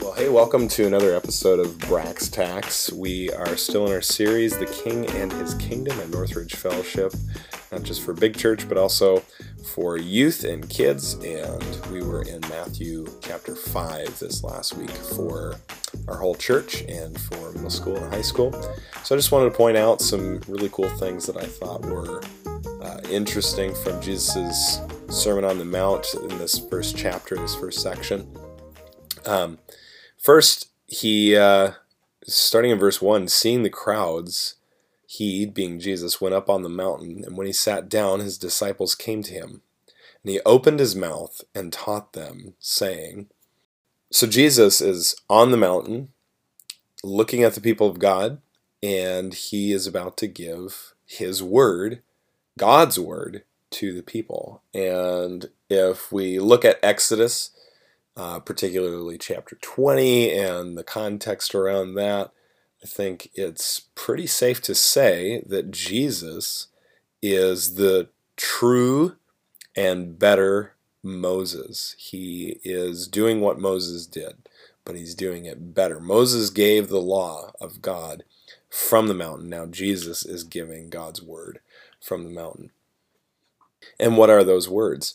Well, hey, welcome to another episode of Brax Tax. We are still in our series, The King and His Kingdom at Northridge Fellowship, not just for big church, but also for youth and kids. And we were in Matthew chapter 5 this last week for our whole church and for middle school and high school. So I just wanted to point out some really cool things that I thought were uh, interesting from Jesus' Sermon on the Mount in this first chapter, this first section. Um, first, he, uh, starting in verse 1, seeing the crowds, he, being Jesus, went up on the mountain, and when he sat down, his disciples came to him. And he opened his mouth and taught them, saying, So Jesus is on the mountain, looking at the people of God, and he is about to give his word, God's word, to the people. And if we look at Exodus, uh, particularly chapter 20 and the context around that, I think it's pretty safe to say that Jesus is the true and better Moses. He is doing what Moses did, but he's doing it better. Moses gave the law of God from the mountain. Now Jesus is giving God's word from the mountain. And what are those words?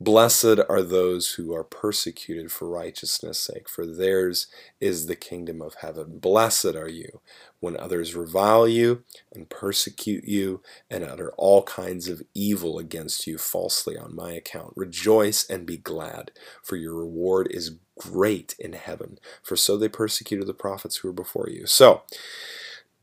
Blessed are those who are persecuted for righteousness' sake, for theirs is the kingdom of heaven. Blessed are you when others revile you and persecute you and utter all kinds of evil against you falsely on my account. Rejoice and be glad, for your reward is great in heaven, for so they persecuted the prophets who were before you. So,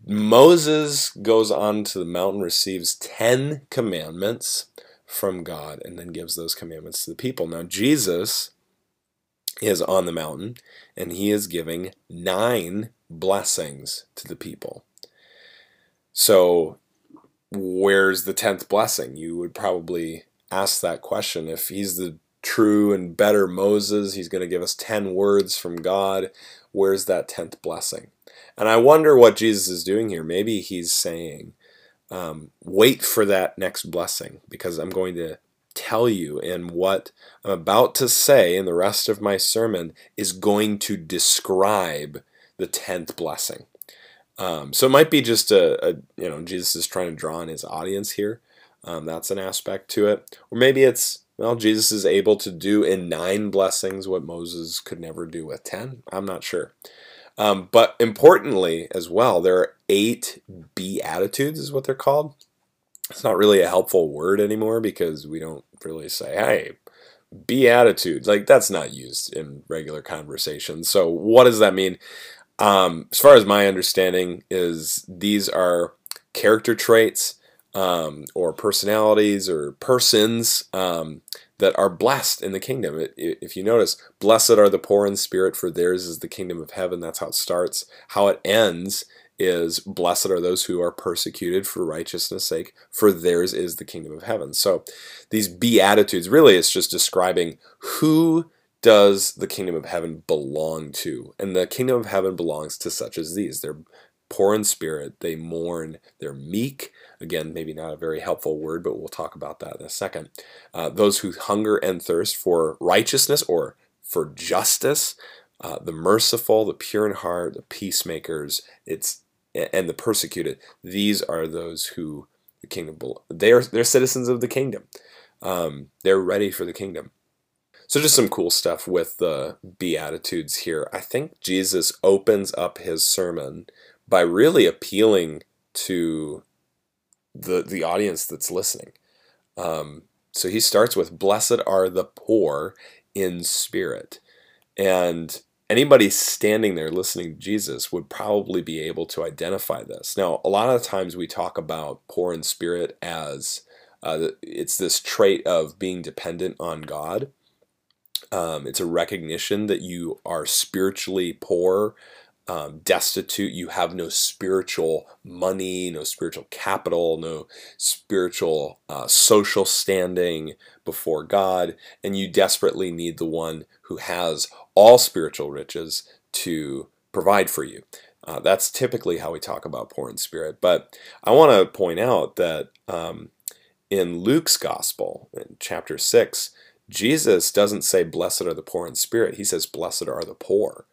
Moses goes on to the mountain, receives 10 commandments from God and then gives those commandments to the people. Now, Jesus is on the mountain and he is giving nine blessings to the people. So, where's the tenth blessing? You would probably ask that question. If he's the true and better Moses, he's going to give us 10 words from God. Where's that tenth blessing? And I wonder what Jesus is doing here. Maybe he's saying, um, wait for that next blessing because I'm going to tell you, and what I'm about to say in the rest of my sermon is going to describe the tenth blessing. Um, so it might be just a, a, you know Jesus is trying to draw in his audience here. Um, that's an aspect to it, or maybe it's well Jesus is able to do in nine blessings what Moses could never do with ten. I'm not sure. Um, but importantly, as well, there are eight beatitudes, is what they're called. It's not really a helpful word anymore because we don't really say, hey, beatitudes. Like, that's not used in regular conversation. So, what does that mean? Um, as far as my understanding, is these are character traits um, or personalities or persons um, that are blessed in the kingdom. If you notice, blessed are the poor in spirit, for theirs is the kingdom of heaven. That's how it starts. How it ends is blessed are those who are persecuted for righteousness' sake, for theirs is the kingdom of heaven. So these beatitudes, really, it's just describing who does the kingdom of heaven belong to. And the kingdom of heaven belongs to such as these. They're poor in spirit, they mourn, they're meek. Again, maybe not a very helpful word, but we'll talk about that in a second. Uh, those who hunger and thirst for righteousness or for justice, uh, the merciful, the pure in heart, the peacemakers, it's and the persecuted. These are those who the kingdom they are they're citizens of the kingdom. Um, they're ready for the kingdom. So just some cool stuff with the beatitudes here. I think Jesus opens up his sermon by really appealing to the the audience that's listening. Um, so he starts with "Blessed are the poor in spirit," and anybody standing there listening to Jesus would probably be able to identify this. Now, a lot of times we talk about poor in spirit as uh, it's this trait of being dependent on God. Um, it's a recognition that you are spiritually poor, um, destitute. You have no spiritual money, no spiritual capital, no spiritual uh, social standing before God, and you desperately need the one who has all spiritual riches to provide for you. Uh, that's typically how we talk about poor in spirit. But I want to point out that um, in Luke's gospel, in chapter 6, Jesus doesn't say, Blessed are the poor in spirit. He says, Blessed are the poor.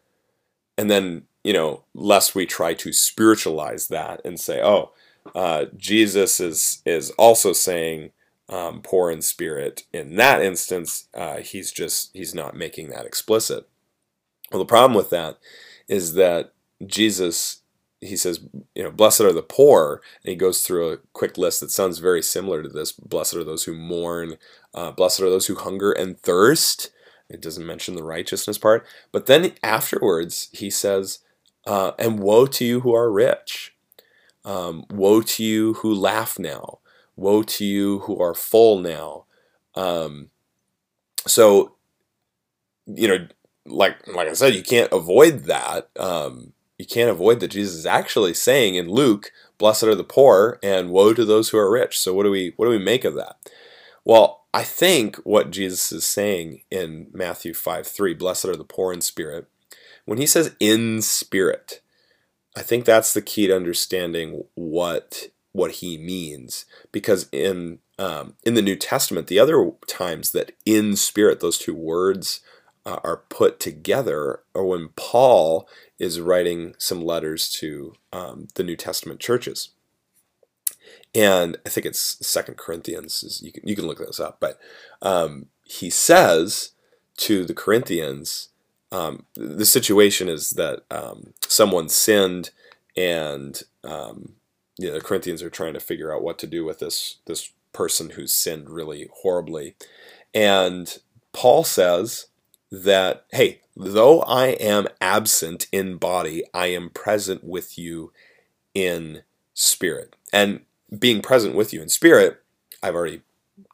And then, you know, lest we try to spiritualize that and say, oh, uh, Jesus is, is also saying, um, poor in spirit. In that instance, uh, he's just, he's not making that explicit. Well, the problem with that is that Jesus he says, you know, blessed are the poor, and he goes through a quick list that sounds very similar to this. Blessed are those who mourn, uh, blessed are those who hunger and thirst. It doesn't mention the righteousness part, but then afterwards he says, uh, and woe to you who are rich, um, woe to you who laugh now, woe to you who are full now. Um, so, you know, like like I said, you can't avoid that. Um, you can't avoid that Jesus is actually saying in Luke, "Blessed are the poor, and woe to those who are rich." So what do we what do we make of that? Well, I think what Jesus is saying in Matthew five three, "Blessed are the poor in spirit," when he says "in spirit," I think that's the key to understanding what what he means, because in um, in the New Testament, the other times that "in spirit" those two words uh, are put together, or when Paul is writing some letters to um, the New Testament churches. And I think it's Second Corinthians. You can, you can look this up, but um, he says to the Corinthians, um, the situation is that um, someone sinned, and um, you know, the Corinthians are trying to figure out what to do with this this person who's sinned really horribly. And Paul says, that, hey, though I am absent in body, I am present with you in spirit. And being present with you in spirit, I've already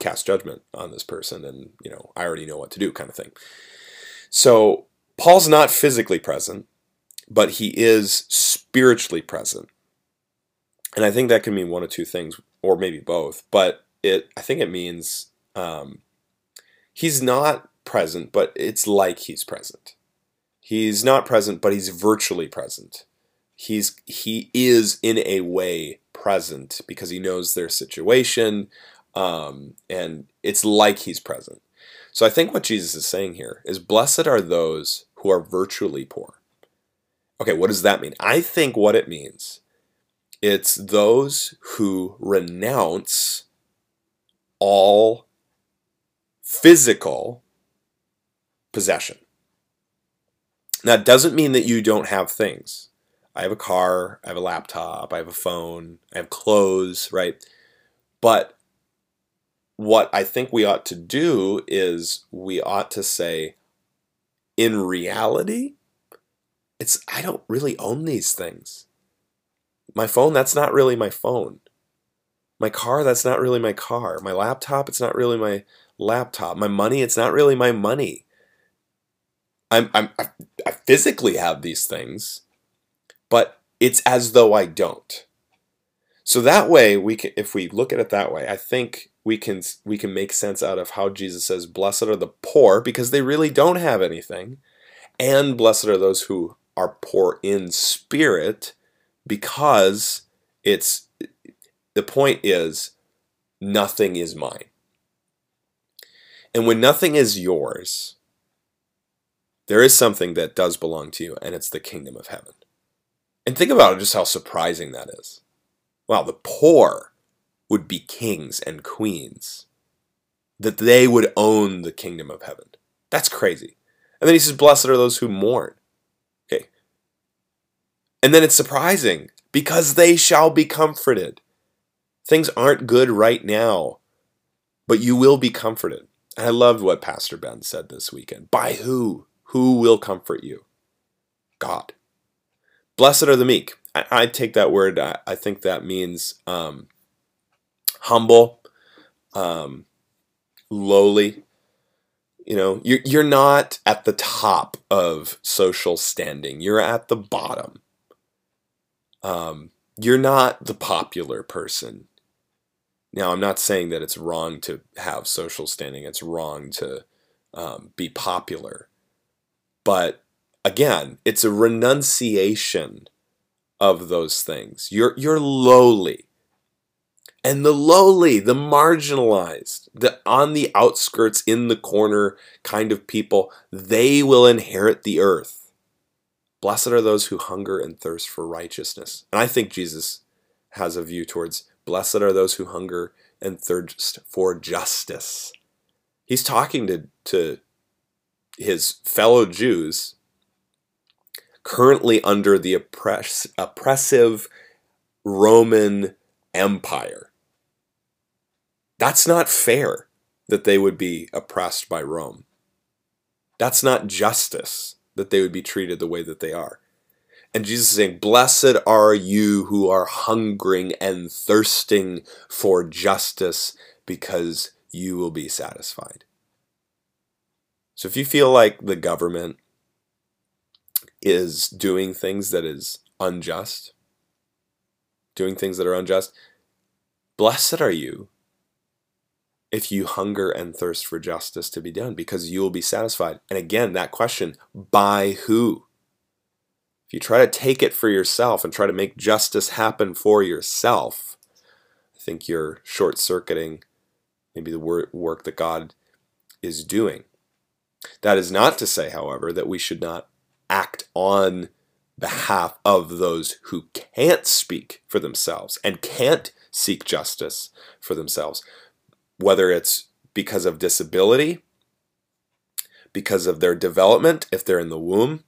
cast judgment on this person and, you know, I already know what to do kind of thing. So Paul's not physically present, but he is spiritually present. And I think that can mean one of two things, or maybe both. But it, I think it means um, he's not present, but it's like he's present. He's not present, but he's virtually present. He's he is in a way present because he knows their situation, um, and it's like he's present. So I think what Jesus is saying here is, "Blessed are those who are virtually poor." Okay, what does that mean? I think what it means it's those who renounce all physical possession. That doesn't mean that you don't have things. I have a car, I have a laptop, I have a phone, I have clothes, right? But what I think we ought to do is we ought to say, in reality, it's I don't really own these things. My phone, that's not really my phone. My car, that's not really my car. My laptop, it's not really my laptop. My money, it's not really my money. I'm, I'm I physically have these things, but it's as though I don't. So that way we can if we look at it that way, I think we can we can make sense out of how Jesus says blessed are the poor because they really don't have anything and blessed are those who are poor in spirit because it's the point is nothing is mine. And when nothing is yours, there is something that does belong to you, and it's the kingdom of heaven. And think about just how surprising that is. Wow, the poor would be kings and queens, that they would own the kingdom of heaven. That's crazy. And then he says, Blessed are those who mourn. Okay. And then it's surprising because they shall be comforted. Things aren't good right now, but you will be comforted. And I loved what Pastor Ben said this weekend. By who? Who will comfort you? God. Blessed are the meek. I, I take that word, I, I think that means um, humble, um, lowly. You know, you're, you're not at the top of social standing, you're at the bottom. Um, you're not the popular person. Now, I'm not saying that it's wrong to have social standing, it's wrong to um, be popular. But again, it's a renunciation of those things. You're, you're lowly. And the lowly, the marginalized, the on the outskirts, in the corner kind of people, they will inherit the earth. Blessed are those who hunger and thirst for righteousness. And I think Jesus has a view towards blessed are those who hunger and thirst for justice. He's talking to, to his fellow Jews currently under the oppress, oppressive Roman Empire. That's not fair that they would be oppressed by Rome. That's not justice that they would be treated the way that they are. And Jesus is saying, Blessed are you who are hungering and thirsting for justice because you will be satisfied. So if you feel like the government is doing things that is unjust, doing things that are unjust, blessed are you if you hunger and thirst for justice to be done, because you will be satisfied. And again, that question, by who? If you try to take it for yourself and try to make justice happen for yourself, I think you're short circuiting maybe the work that God is doing. That is not to say, however, that we should not act on behalf of those who can't speak for themselves and can't seek justice for themselves whether it's because of disability, because of their development, if they're in the womb,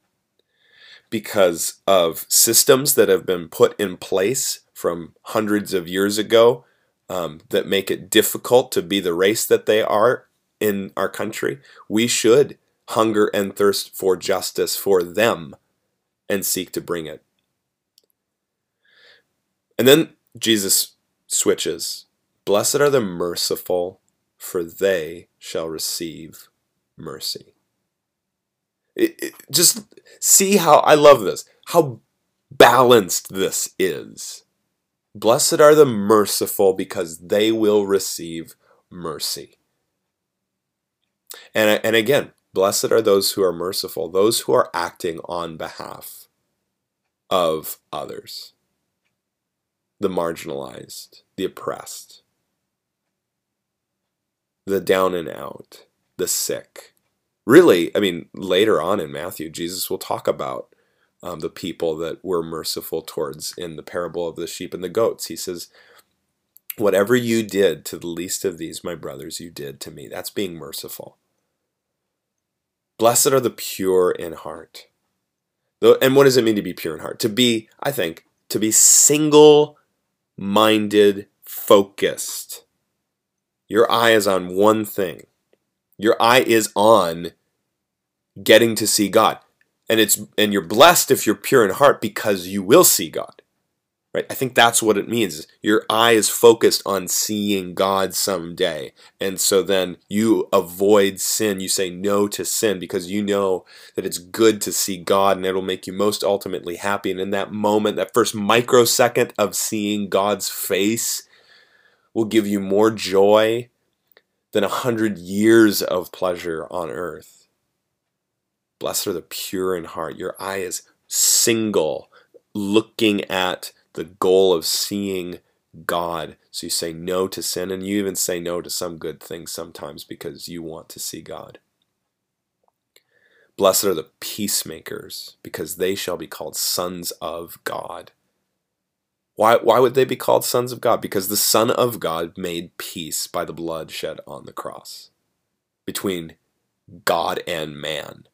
because of systems that have been put in place from hundreds of years ago um, that make it difficult to be the race that they are in our country. We should hunger and thirst for justice for them and seek to bring it. And then Jesus switches Blessed are the merciful, for they shall receive mercy. It, it, just see how I love this, how balanced this is. Blessed are the merciful because they will receive mercy. And, and again, blessed are those who are merciful, those who are acting on behalf of others, the marginalized, the oppressed the down and out, the sick. Really, I mean, later on in Matthew, Jesus will talk about um, the people that we're merciful towards in the parable of the sheep and the goats. He says, Whatever you did to the least of these, my brothers, you did to me. That's being merciful. Blessed are the pure in heart. And what does it mean to be pure in heart? To be, I think, to be single minded, focused your eye is on one thing. Your eye is on getting to see God. And it's and you're blessed if you're pure in heart because you will see God. Right? I think that's what it means. Your eye is focused on seeing God someday. And so then you avoid sin. You say no to sin because you know that it's good to see God and it'll make you most ultimately happy. And in that moment, that first microsecond of seeing God's face, will give you more joy than a hundred years of pleasure on earth. Blessed are the pure in heart. Your eye is single, looking at the goal of seeing God. So you say no to sin, and you even say no to some good things sometimes because you want to see God. Blessed are the peacemakers, because they shall be called sons of God. Why, why would they be called sons of God? Because the Son of God made peace by the blood shed on the cross between God and man.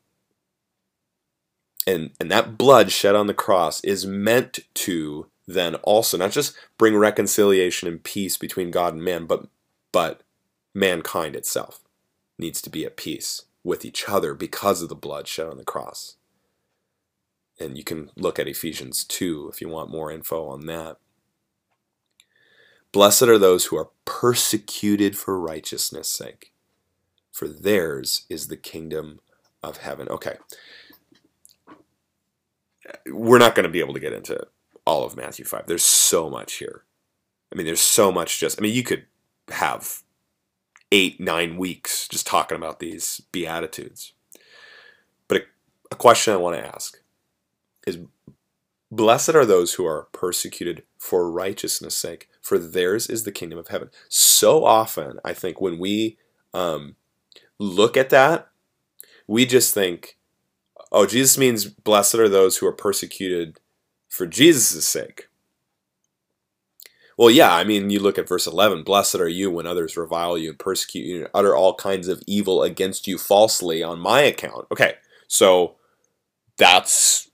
And, and that blood shed on the cross is meant to then also not just bring reconciliation and peace between God and man, but, but mankind itself needs to be at peace with each other because of the blood shed on the cross and you can look at Ephesians 2 if you want more info on that. Blessed are those who are persecuted for righteousness' sake, for theirs is the kingdom of heaven. Okay. We're not going to be able to get into all of Matthew 5. There's so much here. I mean, there's so much just, I mean, you could have eight, nine weeks just talking about these Beatitudes. But a, a question I want to ask is Blessed are those who are persecuted for righteousness' sake, for theirs is the kingdom of heaven. So often, I think, when we um, look at that, we just think, oh, Jesus means blessed are those who are persecuted for Jesus' sake. Well, yeah, I mean, you look at verse 11 Blessed are you when others revile you and persecute you and utter all kinds of evil against you falsely on my account. Okay, so that's.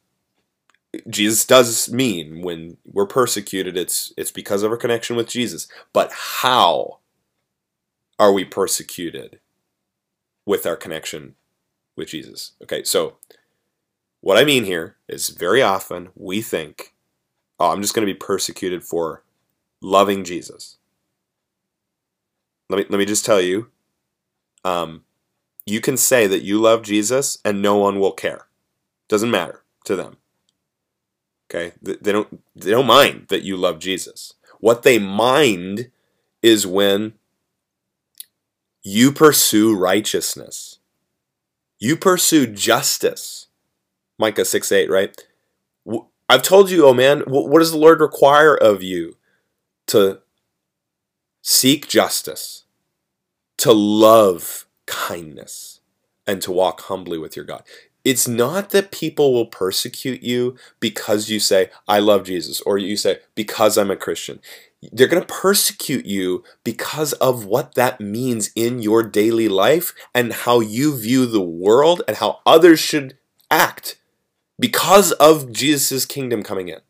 Jesus does mean when we're persecuted, it's it's because of our connection with Jesus. But how are we persecuted with our connection with Jesus? Okay, so what I mean here is very often we think, oh, I'm just going to be persecuted for loving Jesus. Let me let me just tell you, um, you can say that you love Jesus and no one will care. Doesn't matter to them. Okay, they don't they don't mind that you love Jesus. What they mind is when you pursue righteousness. You pursue justice. Micah 6 8, right? I've told you, oh man, what does the Lord require of you? to seek justice, to love kindness, and to walk humbly with your God. It's not that people will persecute you because you say, I love Jesus, or you say, because I'm a Christian. They're going to persecute you because of what that means in your daily life and how you view the world and how others should act because of Jesus' kingdom coming in.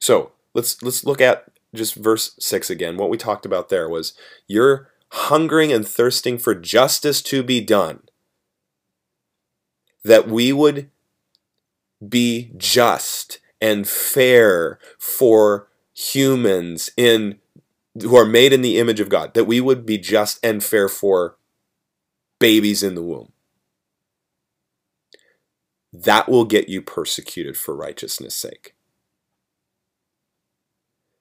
So let's let's look at just verse 6 again, what we talked about there was you're hungering and thirsting for justice to be done. That we would be just and fair for humans in who are made in the image of God, that we would be just and fair for babies in the womb. That will get you persecuted for righteousness' sake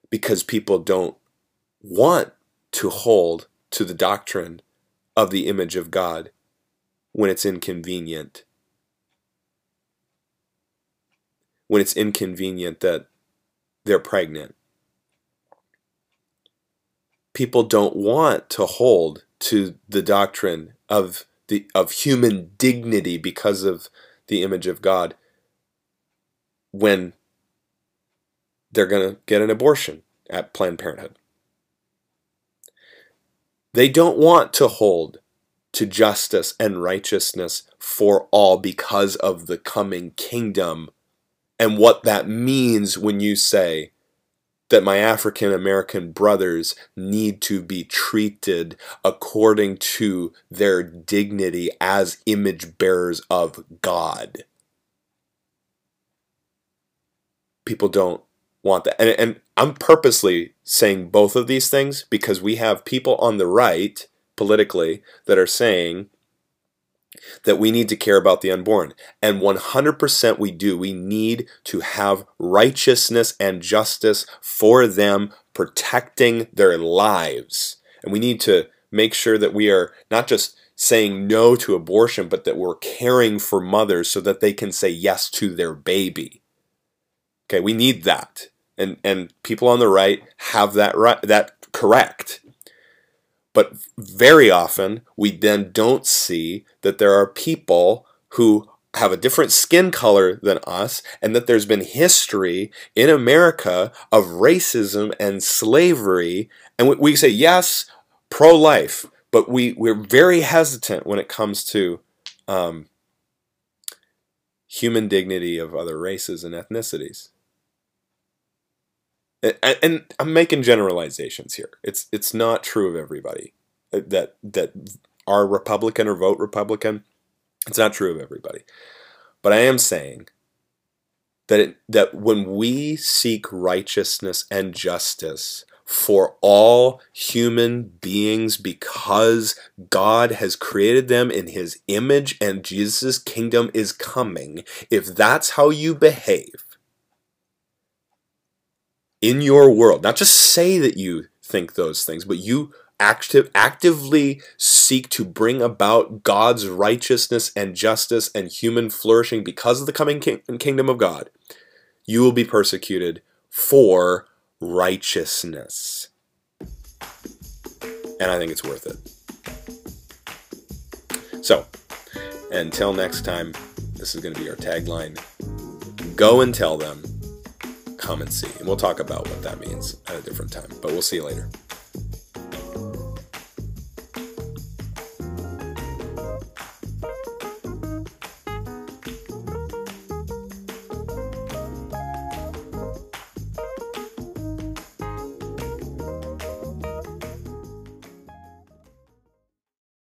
because people don't want to hold to the doctrine of the image of God when it's inconvenient. When it's inconvenient that they're pregnant. People don't want to hold to the doctrine of the of human dignity because of the image of God when they're going to get an abortion at Planned Parenthood. They don't want to hold to justice and righteousness for all because of the coming kingdom and what that means when you say that my African American brothers need to be treated according to their dignity as image bearers of God. People don't want that. And, and I'm purposely saying both of these things because we have people on the right politically that are saying that we need to care about the unborn. And 100% we do. We need to have righteousness and justice for them, protecting their lives. And we need to make sure that we are not just saying no to abortion, but that we're caring for mothers so that they can say yes to their baby. Okay, we need that and and people on the right have that right that correct but very often we then don't see that there are people who have a different skin color than us and that there's been history in America of racism and slavery. And we, we say yes pro-life but we, we're very hesitant when it comes to um, human dignity of other races and ethnicities and, I'm making generalizations here. It's it's not true of everybody uh, that that are Republican or vote Republican. It's not true of everybody, but I am saying that it, that when we seek righteousness and justice for all human beings because God has created them in his image and Jesus' kingdom is coming, if that's how you behave in your world, not just say that you think those things, but you active, actively seek to bring about God's righteousness and justice and human flourishing because of the coming king- kingdom of God, you will be persecuted for righteousness. And I think it's worth it. So, until next time, this is going to be our tagline Go and tell them, come and see. And we'll talk about what that means at a different time. But we'll see you later.